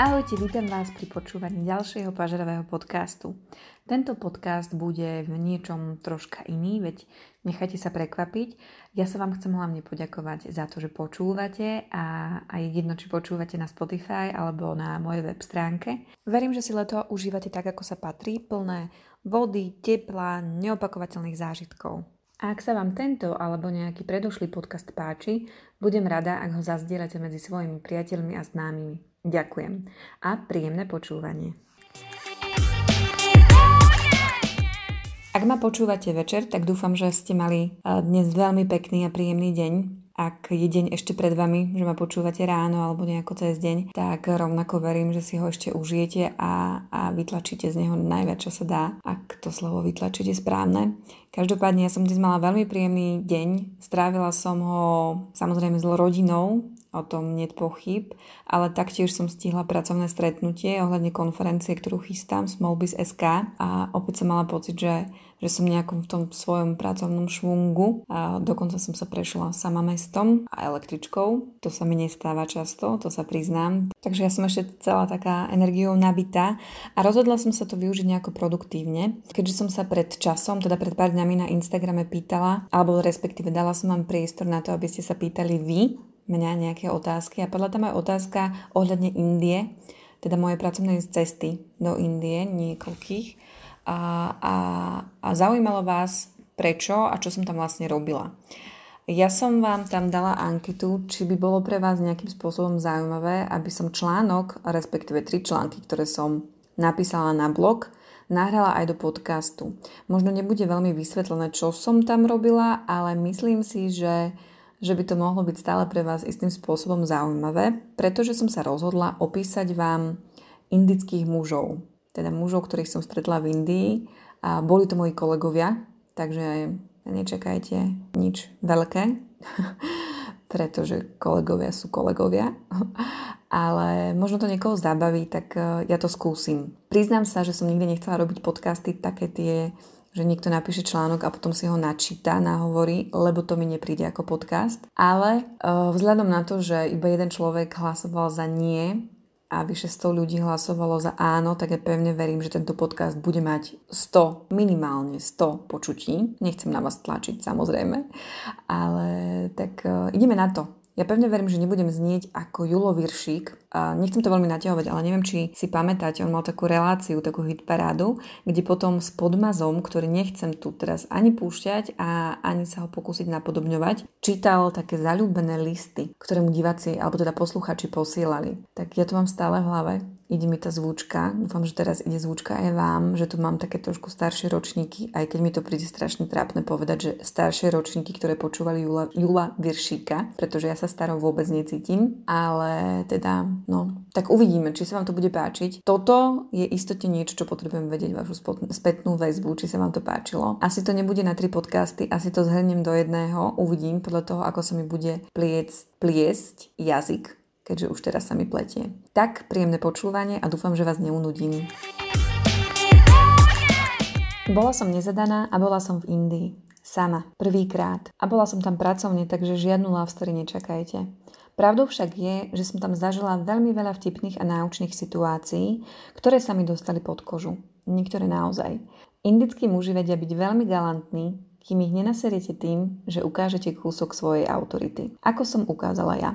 Ahojte, vítam vás pri počúvaní ďalšieho pažerového podcastu. Tento podcast bude v niečom troška iný, veď nechajte sa prekvapiť. Ja sa vám chcem hlavne poďakovať za to, že počúvate a, a je jedno, či počúvate na Spotify alebo na mojej web stránke. Verím, že si leto užívate tak, ako sa patrí, plné vody, tepla, neopakovateľných zážitkov. A ak sa vám tento alebo nejaký predošlý podcast páči, budem rada, ak ho zazdieľate medzi svojimi priateľmi a známymi. Ďakujem a príjemné počúvanie. Ak ma počúvate večer, tak dúfam, že ste mali eh, dnes veľmi pekný a príjemný deň ak je deň ešte pred vami, že ma počúvate ráno alebo nejako cez deň, tak rovnako verím, že si ho ešte užijete a, a vytlačíte z neho najviac, čo sa dá, ak to slovo vytlačiť je správne. Každopádne ja som dnes mala veľmi príjemný deň, strávila som ho samozrejme s rodinou, o tom nie pochyb, ale taktiež som stihla pracovné stretnutie ohľadne konferencie, ktorú chystám Smallbiz SK a opäť som mala pocit, že že som nejakom v tom svojom pracovnom švungu a dokonca som sa prešla sama mestom a električkou. To sa mi nestáva často, to sa priznám. Takže ja som ešte celá taká energiou nabitá a rozhodla som sa to využiť nejako produktívne. Keďže som sa pred časom, teda pred pár dňami na Instagrame pýtala, alebo respektíve dala som vám priestor na to, aby ste sa pýtali vy mňa nejaké otázky a padla tam aj otázka ohľadne Indie, teda moje pracovnej cesty do Indie, niekoľkých a, a, a zaujímalo vás, prečo a čo som tam vlastne robila. Ja som vám tam dala anketu, či by bolo pre vás nejakým spôsobom zaujímavé, aby som článok, respektíve tri články, ktoré som napísala na blog, nahrala aj do podcastu. Možno nebude veľmi vysvetlené, čo som tam robila, ale myslím si, že, že by to mohlo byť stále pre vás istým spôsobom zaujímavé, pretože som sa rozhodla opísať vám indických mužov teda mužov, ktorých som stretla v Indii a boli to moji kolegovia, takže nečakajte nič veľké, pretože kolegovia sú kolegovia, ale možno to niekoho zabaví, tak e, ja to skúsim. Priznám sa, že som nikdy nechcela robiť podcasty také tie, že niekto napíše článok a potom si ho načíta, nahovorí, lebo to mi nepríde ako podcast. Ale uh, vzhľadom na to, že iba jeden človek hlasoval za nie, a vyše 100 ľudí hlasovalo za áno, tak ja pevne verím, že tento podcast bude mať 100, minimálne 100 počutí. Nechcem na vás tlačiť samozrejme, ale tak uh, ideme na to. Ja pevne verím, že nebudem znieť ako Julo Viršík. A nechcem to veľmi naťahovať, ale neviem, či si pamätáte, on mal takú reláciu, takú hitparádu, kde potom s podmazom, ktorý nechcem tu teraz ani púšťať a ani sa ho pokúsiť napodobňovať, čítal také zalúbené listy, ktoré mu diváci, alebo teda posluchači posielali. Tak ja to mám stále v hlave ide mi tá zvučka. Dúfam, že teraz ide zvučka aj vám, že tu mám také trošku staršie ročníky, aj keď mi to príde strašne trápne povedať, že staršie ročníky, ktoré počúvali Jula, Jula Viršíka, pretože ja sa starou vôbec necítim, ale teda, no, tak uvidíme, či sa vám to bude páčiť. Toto je istote niečo, čo potrebujem vedieť vašu spätnú väzbu, či sa vám to páčilo. Asi to nebude na tri podcasty, asi to zhrnem do jedného, uvidím podľa toho, ako sa mi bude pliec, pliesť jazyk keďže už teraz sa mi pletie. Tak, príjemné počúvanie a dúfam, že vás neunudím. Bola som nezadaná a bola som v Indii. Sama, prvýkrát. A bola som tam pracovne, takže žiadnu love nečakajte. Pravdou však je, že som tam zažila veľmi veľa vtipných a náučných situácií, ktoré sa mi dostali pod kožu. Niektoré naozaj. Indickí muži vedia byť veľmi galantní, kým ich nenaseriete tým, že ukážete kúsok svojej autority. Ako som ukázala ja.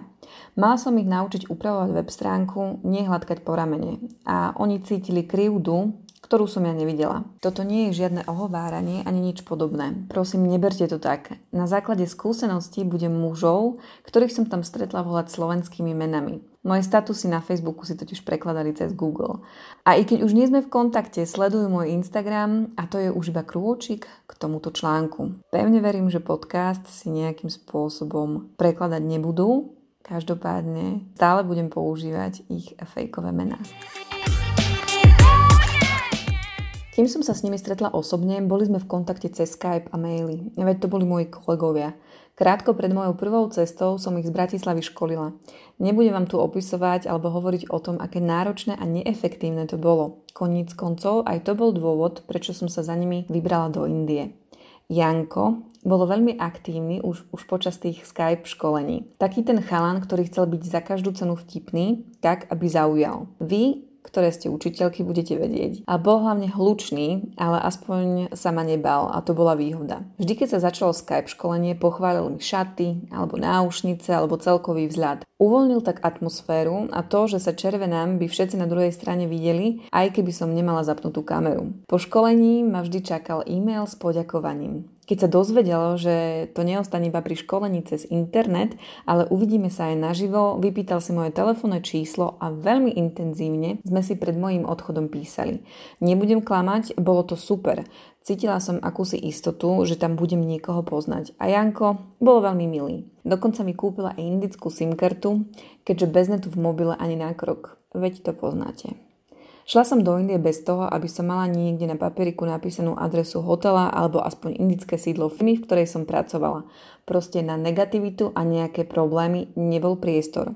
Mala som ich naučiť upravovať web stránku, nehladkať po ramene. A oni cítili krivdu, ktorú som ja nevidela. Toto nie je žiadne ohováranie ani nič podobné. Prosím, neberte to tak. Na základe skúseností budem mužov, ktorých som tam stretla volať slovenskými menami. Moje statusy na Facebooku si totiž prekladali cez Google. A i keď už nie sme v kontakte, sledujú môj Instagram a to je už iba krôčik k tomuto článku. Pevne verím, že podcast si nejakým spôsobom prekladať nebudú, každopádne stále budem používať ich fejkové mená. Kým som sa s nimi stretla osobne, boli sme v kontakte cez Skype a maily. Veď to boli moji kolegovia. Krátko pred mojou prvou cestou som ich z Bratislavy školila. Nebudem vám tu opisovať alebo hovoriť o tom, aké náročné a neefektívne to bolo. Koniec koncov aj to bol dôvod, prečo som sa za nimi vybrala do Indie. Janko bolo veľmi aktívny už, už počas tých Skype školení. Taký ten chalan, ktorý chcel byť za každú cenu vtipný, tak aby zaujal. Vy ktoré ste učiteľky, budete vedieť. A bol hlavne hlučný, ale aspoň sa ma nebal a to bola výhoda. Vždy, keď sa začalo Skype školenie, pochválil mi šaty, alebo náušnice, alebo celkový vzhľad. Uvoľnil tak atmosféru a to, že sa červenám by všetci na druhej strane videli, aj keby som nemala zapnutú kameru. Po školení ma vždy čakal e-mail s poďakovaním. Keď sa dozvedelo, že to neostane iba pri školení cez internet, ale uvidíme sa aj naživo, vypýtal si moje telefónne číslo a veľmi intenzívne sme si pred mojím odchodom písali. Nebudem klamať, bolo to super. Cítila som akúsi istotu, že tam budem niekoho poznať. A Janko bol veľmi milý. Dokonca mi kúpila aj indickú SIM kartu, keďže bez netu v mobile ani na krok. Veď to poznáte. Šla som do Indie bez toho, aby som mala niekde na papieriku napísanú adresu hotela alebo aspoň indické sídlo firmy, v ktorej som pracovala. Proste na negativitu a nejaké problémy nebol priestor.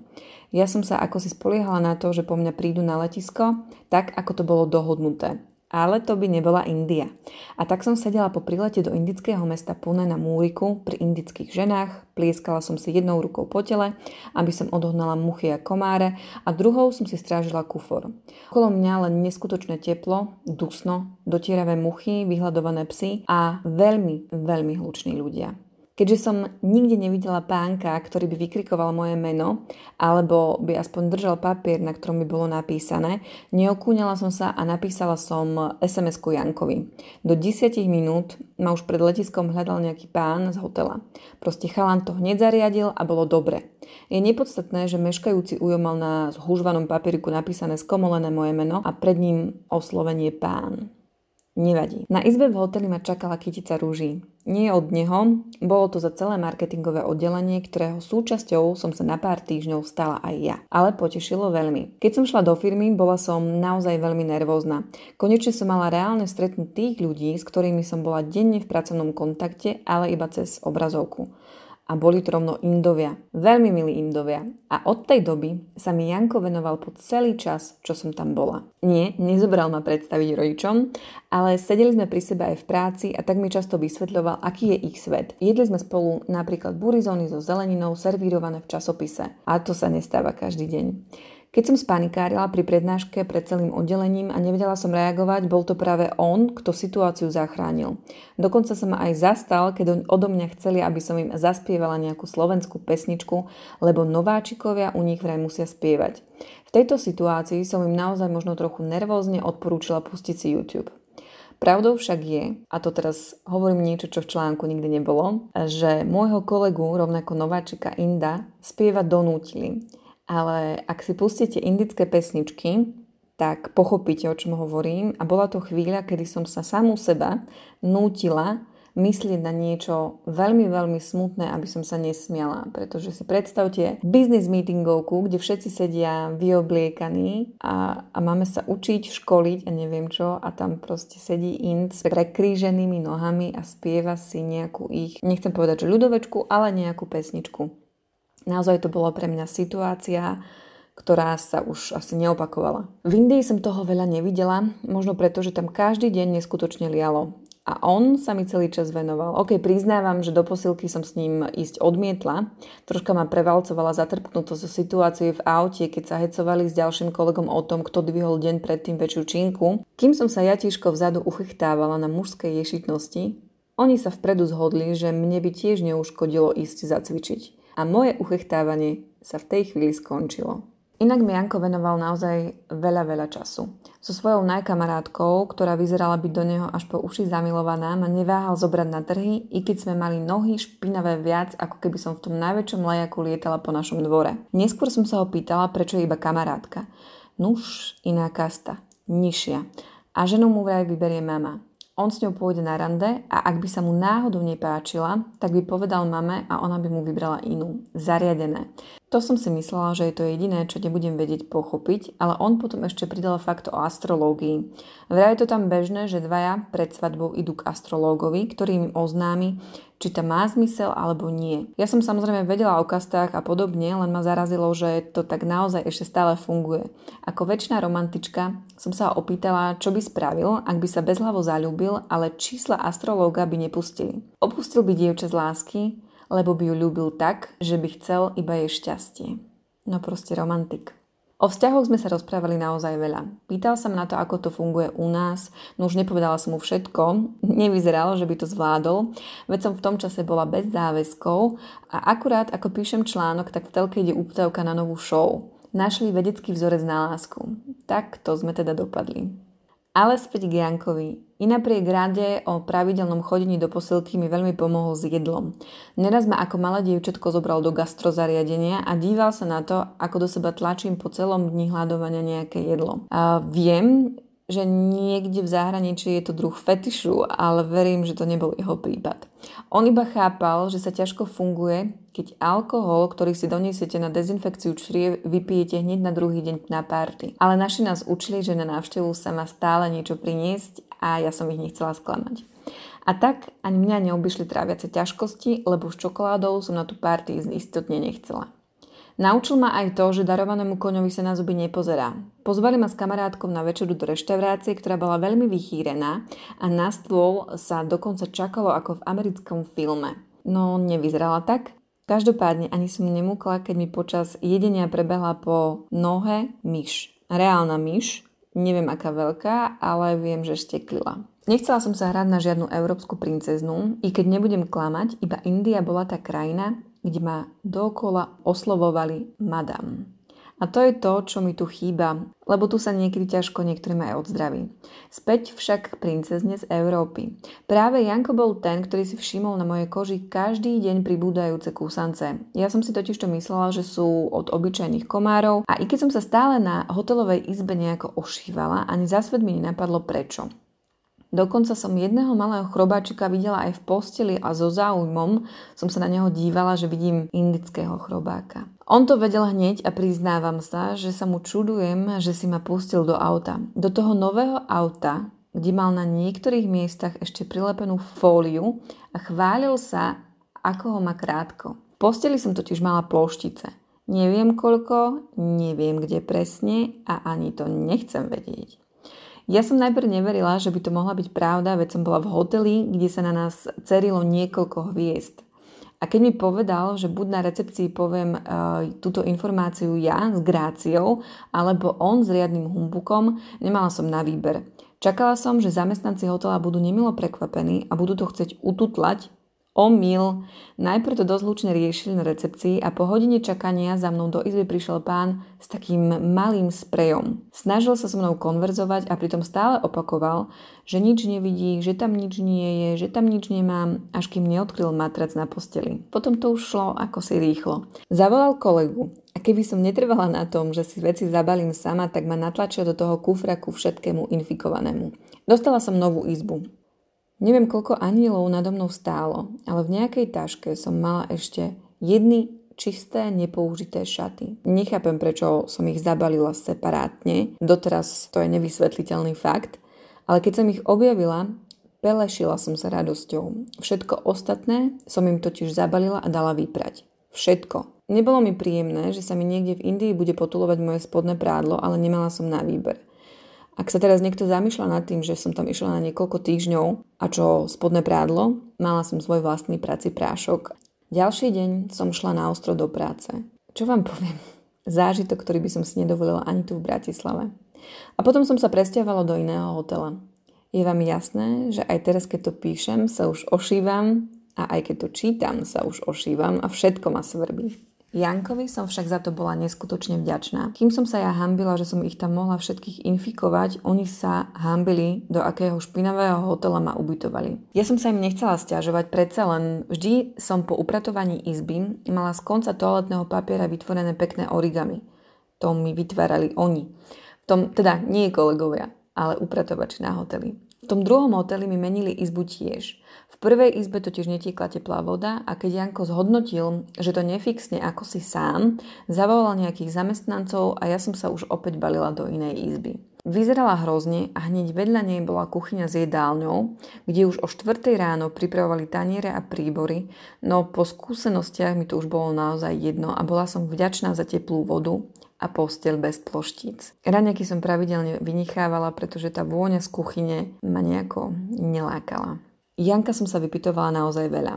Ja som sa ako si spoliehala na to, že po mňa prídu na letisko, tak ako to bolo dohodnuté. Ale to by nebola India. A tak som sedela po prilete do indického mesta Pune na múriku pri indických ženách, plieskala som si jednou rukou po tele, aby som odohnala muchy a komáre a druhou som si strážila kufor. Okolo mňa len neskutočné teplo, dusno, dotieravé muchy, vyhľadované psy a veľmi, veľmi hluční ľudia. Keďže som nikde nevidela pánka, ktorý by vykrikoval moje meno, alebo by aspoň držal papier, na ktorom by bolo napísané, neokúňala som sa a napísala som SMS-ku Jankovi. Do 10 minút ma už pred letiskom hľadal nejaký pán z hotela. Proste chalan to hneď zariadil a bolo dobre. Je nepodstatné, že meškajúci ujo mal na zhužvanom papieriku napísané skomolené moje meno a pred ním oslovenie pán. Nevadí. Na izbe v hoteli ma čakala kytica rúží. Nie od neho, bolo to za celé marketingové oddelenie, ktorého súčasťou som sa na pár týždňov stala aj ja. Ale potešilo veľmi. Keď som šla do firmy, bola som naozaj veľmi nervózna. Konečne som mala reálne stretnúť tých ľudí, s ktorými som bola denne v pracovnom kontakte, ale iba cez obrazovku a boli to rovno Indovia. Veľmi milí Indovia. A od tej doby sa mi Janko venoval po celý čas, čo som tam bola. Nie, nezobral ma predstaviť rodičom, ale sedeli sme pri sebe aj v práci a tak mi často vysvetľoval, aký je ich svet. Jedli sme spolu napríklad burizóny so zeleninou servírované v časopise. A to sa nestáva každý deň. Keď som spanikárila pri prednáške pred celým oddelením a nevedela som reagovať, bol to práve on, kto situáciu zachránil. Dokonca sa ma aj zastal, keď odo mňa chceli, aby som im zaspievala nejakú slovenskú pesničku, lebo nováčikovia u nich vraj musia spievať. V tejto situácii som im naozaj možno trochu nervózne odporúčila pustiť si YouTube. Pravdou však je, a to teraz hovorím niečo, čo v článku nikdy nebolo, že môjho kolegu, rovnako nováčika Inda, spieva donútili ale ak si pustíte indické pesničky, tak pochopíte, o čom hovorím. A bola to chvíľa, kedy som sa samú seba nútila myslieť na niečo veľmi, veľmi smutné, aby som sa nesmiala. Pretože si predstavte business meetingovku, kde všetci sedia vyobliekaní a, a máme sa učiť, školiť a neviem čo a tam proste sedí Ind s prekríženými nohami a spieva si nejakú ich, nechcem povedať, že ľudovečku, ale nejakú pesničku. Naozaj to bolo pre mňa situácia, ktorá sa už asi neopakovala. V Indii som toho veľa nevidela, možno preto, že tam každý deň neskutočne lialo. A on sa mi celý čas venoval. Ok, priznávam, že do posilky som s ním ísť odmietla. Troška ma prevalcovala zatrpknutosť zo situácie v aute, keď sa hecovali s ďalším kolegom o tom, kto dvihol deň predtým väčšiu činku. Kým som sa ja tiežko vzadu uchychtávala na mužskej ješitnosti, oni sa vpredu zhodli, že mne by tiež neuškodilo ísť zacvičiť a moje uchechtávanie sa v tej chvíli skončilo. Inak mi Janko venoval naozaj veľa, veľa času. So svojou najkamarátkou, ktorá vyzerala byť do neho až po uši zamilovaná, ma neváhal zobrať na trhy, i keď sme mali nohy špinavé viac, ako keby som v tom najväčšom lajaku lietala po našom dvore. Neskôr som sa ho pýtala, prečo je iba kamarátka. Nuž, iná kasta, nižšia. A ženu mu vraj vyberie mama on s ňou pôjde na rande a ak by sa mu náhodou nepáčila, tak by povedal mame a ona by mu vybrala inú. Zariadené. To som si myslela, že je to jediné, čo nebudem vedieť pochopiť, ale on potom ešte pridal fakt o astrológii. Vraj je to tam bežné, že dvaja pred svadbou idú k astrológovi, ktorý im oznámi, či to má zmysel alebo nie. Ja som samozrejme vedela o kastách a podobne, len ma zarazilo, že to tak naozaj ešte stále funguje. Ako väčšina romantička som sa opýtala, čo by spravil, ak by sa bezhlavo zalúbil, ale čísla astrológa by nepustili. Opustil by dievča z lásky, lebo by ju ľúbil tak, že by chcel iba jej šťastie. No proste romantik. O vzťahoch sme sa rozprávali naozaj veľa. Pýtal sa ma na to, ako to funguje u nás, no už nepovedala som mu všetko, nevyzeralo, že by to zvládol, veď som v tom čase bola bez záväzkov a akurát ako píšem článok, tak v telke ide úptavka na novú show. Našli vedecký vzorec na lásku. Tak to sme teda dopadli. Ale späť k Jankovi. I napriek rade o pravidelnom chodení do posilky mi veľmi pomohol s jedlom. Neraz ma ako malé dievčatko zobral do gastrozariadenia a díval sa na to, ako do seba tlačím po celom dni hľadovania nejaké jedlo. A viem, že niekde v zahraničí je to druh fetišu, ale verím, že to nebol jeho prípad. On iba chápal, že sa ťažko funguje, keď alkohol, ktorý si doniesiete na dezinfekciu črie, vypijete hneď na druhý deň na párty. Ale naši nás učili, že na návštevu sa má stále niečo priniesť a ja som ich nechcela sklamať. A tak ani mňa neobyšli tráviace ťažkosti, lebo s čokoládou som na tú párty istotne nechcela. Naučil ma aj to, že darovanému koňovi sa na zuby nepozerá. Pozvali ma s kamarátkou na večeru do reštaurácie, ktorá bola veľmi vychýrená a na stôl sa dokonca čakalo ako v americkom filme. No, nevyzerala tak. Každopádne ani som nemúkla, keď mi počas jedenia prebehla po nohe myš. Reálna myš, neviem aká veľká, ale viem, že šteklila. Nechcela som sa hrať na žiadnu európsku princeznu, i keď nebudem klamať, iba India bola tá krajina, kde ma dokola oslovovali madam. A to je to, čo mi tu chýba, lebo tu sa niekedy ťažko niektorým aj odzdraví. Späť však k princezne z Európy. Práve Janko bol ten, ktorý si všimol na mojej koži každý deň pribúdajúce kúsance. Ja som si totiž to myslela, že sú od obyčajných komárov a i keď som sa stále na hotelovej izbe nejako ošívala, ani za svet mi nenapadlo prečo. Dokonca som jedného malého chrobáčika videla aj v posteli a so záujmom som sa na neho dívala, že vidím indického chrobáka. On to vedel hneď a priznávam sa, že sa mu čudujem, že si ma pustil do auta. Do toho nového auta, kde mal na niektorých miestach ešte prilepenú fóliu a chválil sa, ako ho má krátko. V posteli som totiž mala ploštice. Neviem koľko, neviem kde presne a ani to nechcem vedieť. Ja som najprv neverila, že by to mohla byť pravda, veď som bola v hoteli, kde sa na nás cerilo niekoľko hviezd. A keď mi povedal, že buď na recepcii poviem uh, túto informáciu ja s gráciou, alebo on s riadnym humbukom, nemala som na výber. Čakala som, že zamestnanci hotela budú nemilo prekvapení a budú to chcieť ututlať, Omyl. Najprv to dosť hlučne riešili na recepcii a po hodine čakania za mnou do izby prišiel pán s takým malým sprejom. Snažil sa so mnou konverzovať a pritom stále opakoval, že nič nevidí, že tam nič nie je, že tam nič nemám, až kým neodkryl matrac na posteli. Potom to už šlo ako si rýchlo. Zavolal kolegu a keby som netrvala na tom, že si veci zabalím sama, tak ma natlačil do toho kufra ku všetkému infikovanému. Dostala som novú izbu. Neviem, koľko anielov nado mnou stálo, ale v nejakej taške som mala ešte jedny čisté, nepoužité šaty. Nechápem, prečo som ich zabalila separátne, doteraz to je nevysvetliteľný fakt, ale keď som ich objavila, pelešila som sa radosťou. Všetko ostatné som im totiž zabalila a dala vyprať. Všetko. Nebolo mi príjemné, že sa mi niekde v Indii bude potulovať moje spodné prádlo, ale nemala som na výber. Ak sa teraz niekto zamýšľa nad tým, že som tam išla na niekoľko týždňov a čo spodné prádlo, mala som svoj vlastný práci prášok. Ďalší deň som šla na ostro do práce. Čo vám poviem? Zážitok, ktorý by som si nedovolila ani tu v Bratislave. A potom som sa presťahovala do iného hotela. Je vám jasné, že aj teraz, keď to píšem, sa už ošívam a aj keď to čítam, sa už ošívam a všetko ma svrbí. Jankovi som však za to bola neskutočne vďačná. Kým som sa ja hambila, že som ich tam mohla všetkých infikovať, oni sa hambili, do akého špinavého hotela ma ubytovali. Ja som sa im nechcela stiažovať, predsa len vždy som po upratovaní izby mala z konca toaletného papiera vytvorené pekné origami. To mi vytvárali oni. V tom, teda nie kolegovia, ale upratovači na hoteli. V tom druhom hoteli mi menili izbu tiež. Prvej izbe totiž netiekla teplá voda a keď Janko zhodnotil, že to nefixne ako si sám, zavolal nejakých zamestnancov a ja som sa už opäť balila do inej izby. Vyzerala hrozne a hneď vedľa nej bola kuchyňa s jedálňou, kde už o 4 ráno pripravovali taniere a príbory, no po skúsenostiach mi to už bolo naozaj jedno a bola som vďačná za teplú vodu a postel bez ploštíc. Raňaky som pravidelne vynichávala, pretože tá vôňa z kuchyne ma nejako nelákala. Janka som sa vypitovala naozaj veľa.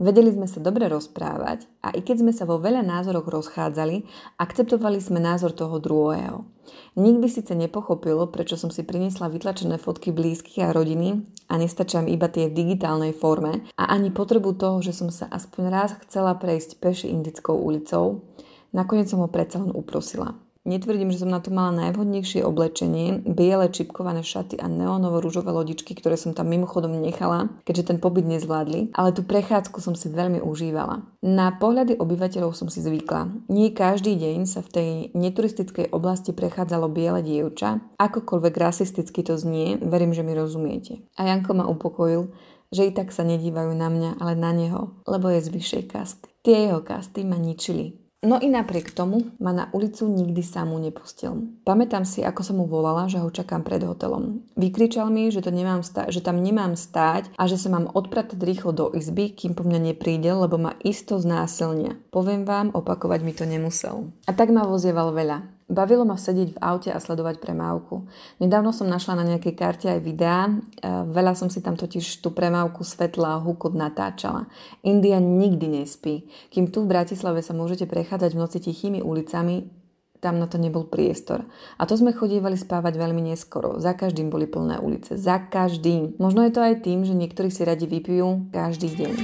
Vedeli sme sa dobre rozprávať a i keď sme sa vo veľa názoroch rozchádzali, akceptovali sme názor toho druhého. Nikdy síce nepochopil, prečo som si priniesla vytlačené fotky blízkych a rodiny a nestačia mi iba tie v digitálnej forme a ani potrebu toho, že som sa aspoň raz chcela prejsť peši indickou ulicou, nakoniec som ho predsa len uprosila. Netvrdím, že som na to mala najvhodnejšie oblečenie, biele čipkované šaty a neonovo-rúžové lodičky, ktoré som tam mimochodom nechala, keďže ten pobyt nezvládli, ale tú prechádzku som si veľmi užívala. Na pohľady obyvateľov som si zvykla. Nie každý deň sa v tej neturistickej oblasti prechádzalo biele dievča, akokoľvek rasisticky to znie, verím, že mi rozumiete. A Janko ma upokojil, že i tak sa nedívajú na mňa, ale na neho, lebo je z vyššej kasty. Tie jeho kasty ma ničili. No i napriek tomu ma na ulicu nikdy samú nepustil. Pamätám si, ako som mu volala, že ho čakám pred hotelom. Vykričal mi, že, to nemám stá- že tam nemám stáť a že sa mám odpratať rýchlo do izby, kým po mňa nepríde, lebo ma isto znásilnia. Poviem vám, opakovať mi to nemusel. A tak ma vozieval veľa. Bavilo ma sedieť v aute a sledovať premávku. Nedávno som našla na nejakej karte aj videá, e, veľa som si tam totiž tú premávku svetla a hukot natáčala. India nikdy nespí. Kým tu v Bratislave sa môžete prechádzať v noci tichými ulicami, tam na to nebol priestor. A to sme chodívali spávať veľmi neskoro. Za každým boli plné ulice. Za každým. Možno je to aj tým, že niektorí si radi vypijú každý deň.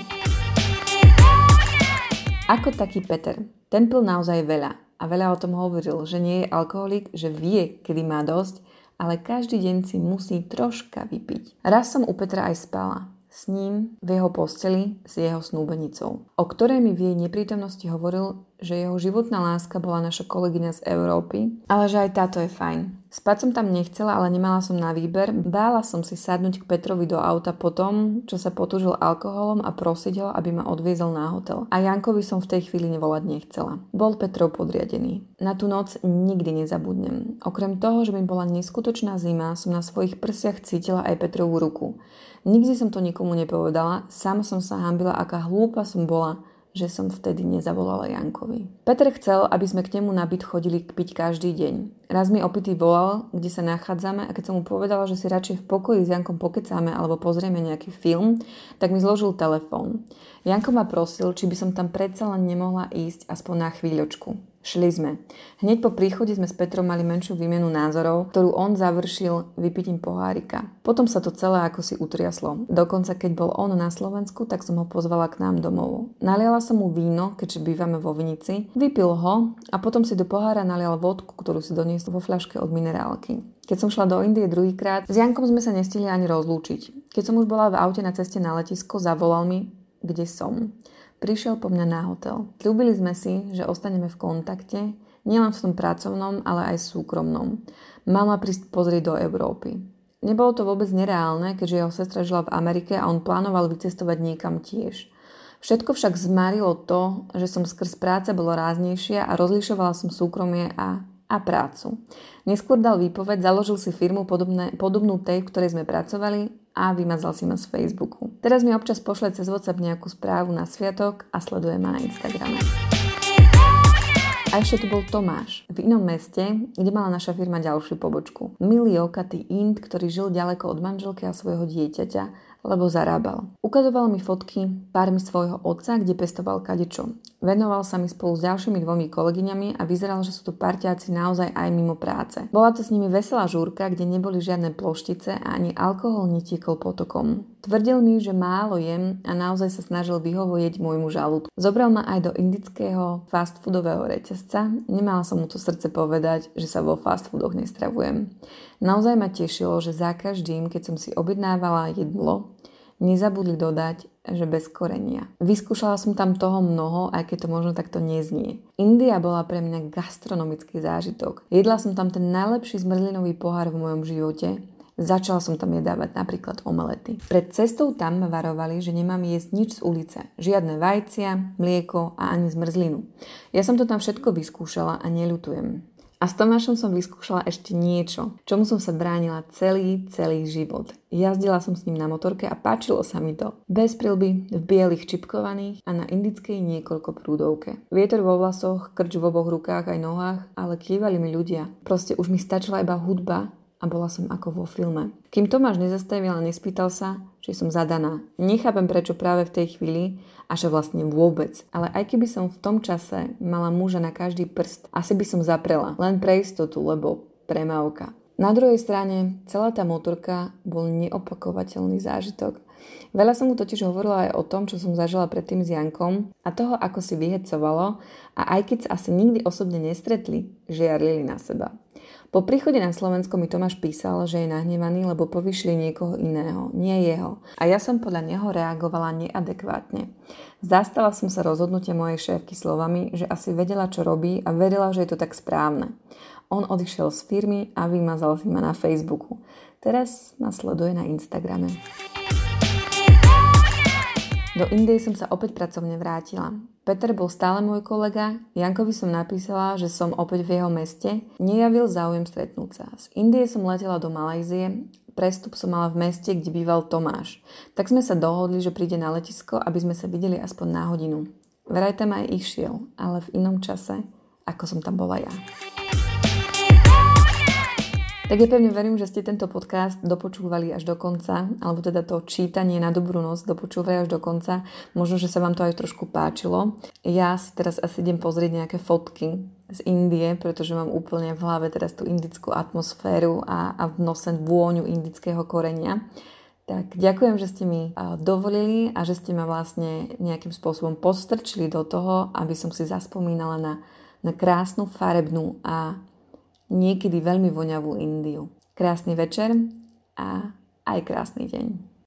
Ako taký Peter. Ten pil naozaj veľa a veľa o tom hovoril, že nie je alkoholik, že vie, kedy má dosť, ale každý deň si musí troška vypiť. Raz som u Petra aj spala. S ním v jeho posteli s jeho snúbenicou, o ktorej mi v jej neprítomnosti hovoril, že jeho životná láska bola naša kolegyňa z Európy, ale že aj táto je fajn. Spať som tam nechcela, ale nemala som na výber. Bála som si sadnúť k Petrovi do auta potom, čo sa potúžil alkoholom a prosiť ho, aby ma odviezol na hotel. A Jankovi som v tej chvíli nevolať nechcela. Bol Petrov podriadený. Na tú noc nikdy nezabudnem. Okrem toho, že mi bola neskutočná zima, som na svojich prsiach cítila aj Petrovú ruku. Nikdy som to nikomu nepovedala, sama som sa hambila, aká hlúpa som bola, že som vtedy nezavolala Jankovi. Peter chcel, aby sme k nemu na byt chodili piť každý deň. Raz mi opitý volal, kde sa nachádzame a keď som mu povedala, že si radšej v pokoji s Jankom pokecáme alebo pozrieme nejaký film, tak mi zložil telefón. Janko ma prosil, či by som tam predsa len nemohla ísť aspoň na chvíľočku. Šli sme. Hneď po príchode sme s Petrom mali menšiu výmenu názorov, ktorú on završil vypitím pohárika. Potom sa to celé ako si utriaslo. Dokonca keď bol on na Slovensku, tak som ho pozvala k nám domov. Naliala som mu víno, keďže bývame vo Vinici, vypil ho a potom si do pohára nalial vodku, ktorú si doniesol vo fľaške od minerálky. Keď som šla do Indie druhýkrát, s Jankom sme sa nestihli ani rozlúčiť. Keď som už bola v aute na ceste na letisko, zavolal mi, kde som. Prišiel po mňa na hotel. Ľúbili sme si, že ostaneme v kontakte, nielen v tom pracovnom, ale aj súkromnom. Mal ma prísť pozrieť do Európy. Nebolo to vôbec nereálne, keďže jeho sestra žila v Amerike a on plánoval vycestovať niekam tiež. Všetko však zmarilo to, že som skrz práce bola ráznejšia a rozlišovala som súkromie a, a prácu. Neskôr dal výpoveď, založil si firmu podobné, podobnú tej, v ktorej sme pracovali a vymazal si ma z Facebooku. Teraz mi občas pošle cez WhatsApp nejakú správu na sviatok a sleduje ma na Instagrame. A ešte tu bol Tomáš, v inom meste, kde mala naša firma ďalšiu pobočku. Milý okatý Int, ktorý žil ďaleko od manželky a svojho dieťaťa lebo zarábal. Ukazoval mi fotky pármi svojho otca, kde pestoval kadečo. Venoval sa mi spolu s ďalšími dvomi kolegyňami a vyzeral, že sú tu partiaci naozaj aj mimo práce. Bola to s nimi veselá žúrka, kde neboli žiadne ploštice a ani alkohol netiekol potokom. Tvrdil mi, že málo jem a naozaj sa snažil vyhovojeť môjmu žalúdku. Zobral ma aj do indického fast foodového reťazca. Nemala som mu to srdce povedať, že sa vo fast foodoch nestravujem. Naozaj ma tešilo, že za každým, keď som si objednávala jedlo, nezabudli dodať, že bez korenia. Vyskúšala som tam toho mnoho, aj keď to možno takto neznie. India bola pre mňa gastronomický zážitok. Jedla som tam ten najlepší zmrzlinový pohár v mojom živote Začala som tam jedávať napríklad omelety. Pred cestou tam ma varovali, že nemám jesť nič z ulice. Žiadne vajcia, mlieko a ani zmrzlinu. Ja som to tam všetko vyskúšala a neľutujem. A s Tomášom som vyskúšala ešte niečo, čomu som sa bránila celý, celý život. Jazdila som s ním na motorke a páčilo sa mi to. Bez prilby, v bielých čipkovaných a na indickej niekoľko prúdovke. Vietor vo vlasoch, krč v oboch rukách aj nohách, ale kývali mi ľudia. Proste už mi stačila iba hudba a bola som ako vo filme. Kým Tomáš nezastavil a nespýtal sa, či som zadaná. Nechápem prečo práve v tej chvíli a že vlastne vôbec. Ale aj keby som v tom čase mala muža na každý prst, asi by som zaprela. Len pre istotu, lebo premávka. Na druhej strane, celá tá motorka bol neopakovateľný zážitok. Veľa som mu totiž hovorila aj o tom, čo som zažila predtým s Jankom a toho, ako si vyhecovalo a aj keď sa asi nikdy osobne nestretli, žiarlili na seba. Po príchode na Slovensko mi Tomáš písal, že je nahnevaný, lebo povyšli niekoho iného, nie jeho. A ja som podľa neho reagovala neadekvátne. Zastala som sa rozhodnutia mojej šéfky slovami, že asi vedela, čo robí a verila, že je to tak správne. On odišiel z firmy a vymazal si ma na Facebooku. Teraz ma sleduje na Instagrame. Do Indie som sa opäť pracovne vrátila. Peter bol stále môj kolega, Jankovi som napísala, že som opäť v jeho meste, nejavil záujem stretnúť sa. Z Indie som letela do Malajzie, prestup som mala v meste, kde býval Tomáš. Tak sme sa dohodli, že príde na letisko, aby sme sa videli aspoň na hodinu. Vraj tam aj išiel, ale v inom čase, ako som tam bola ja. Tak ja pevne verím, že ste tento podcast dopočúvali až do konca, alebo teda to čítanie na dobrú noc dopočúvali až do konca. Možno, že sa vám to aj trošku páčilo. Ja si teraz asi idem pozrieť nejaké fotky z Indie, pretože mám úplne v hlave teraz tú indickú atmosféru a, a v nose vôňu indického korenia. Tak ďakujem, že ste mi dovolili a že ste ma vlastne nejakým spôsobom postrčili do toho, aby som si zaspomínala na, na krásnu, farebnú a niekedy veľmi voňavú Indiu. Krásny večer a aj krásny deň.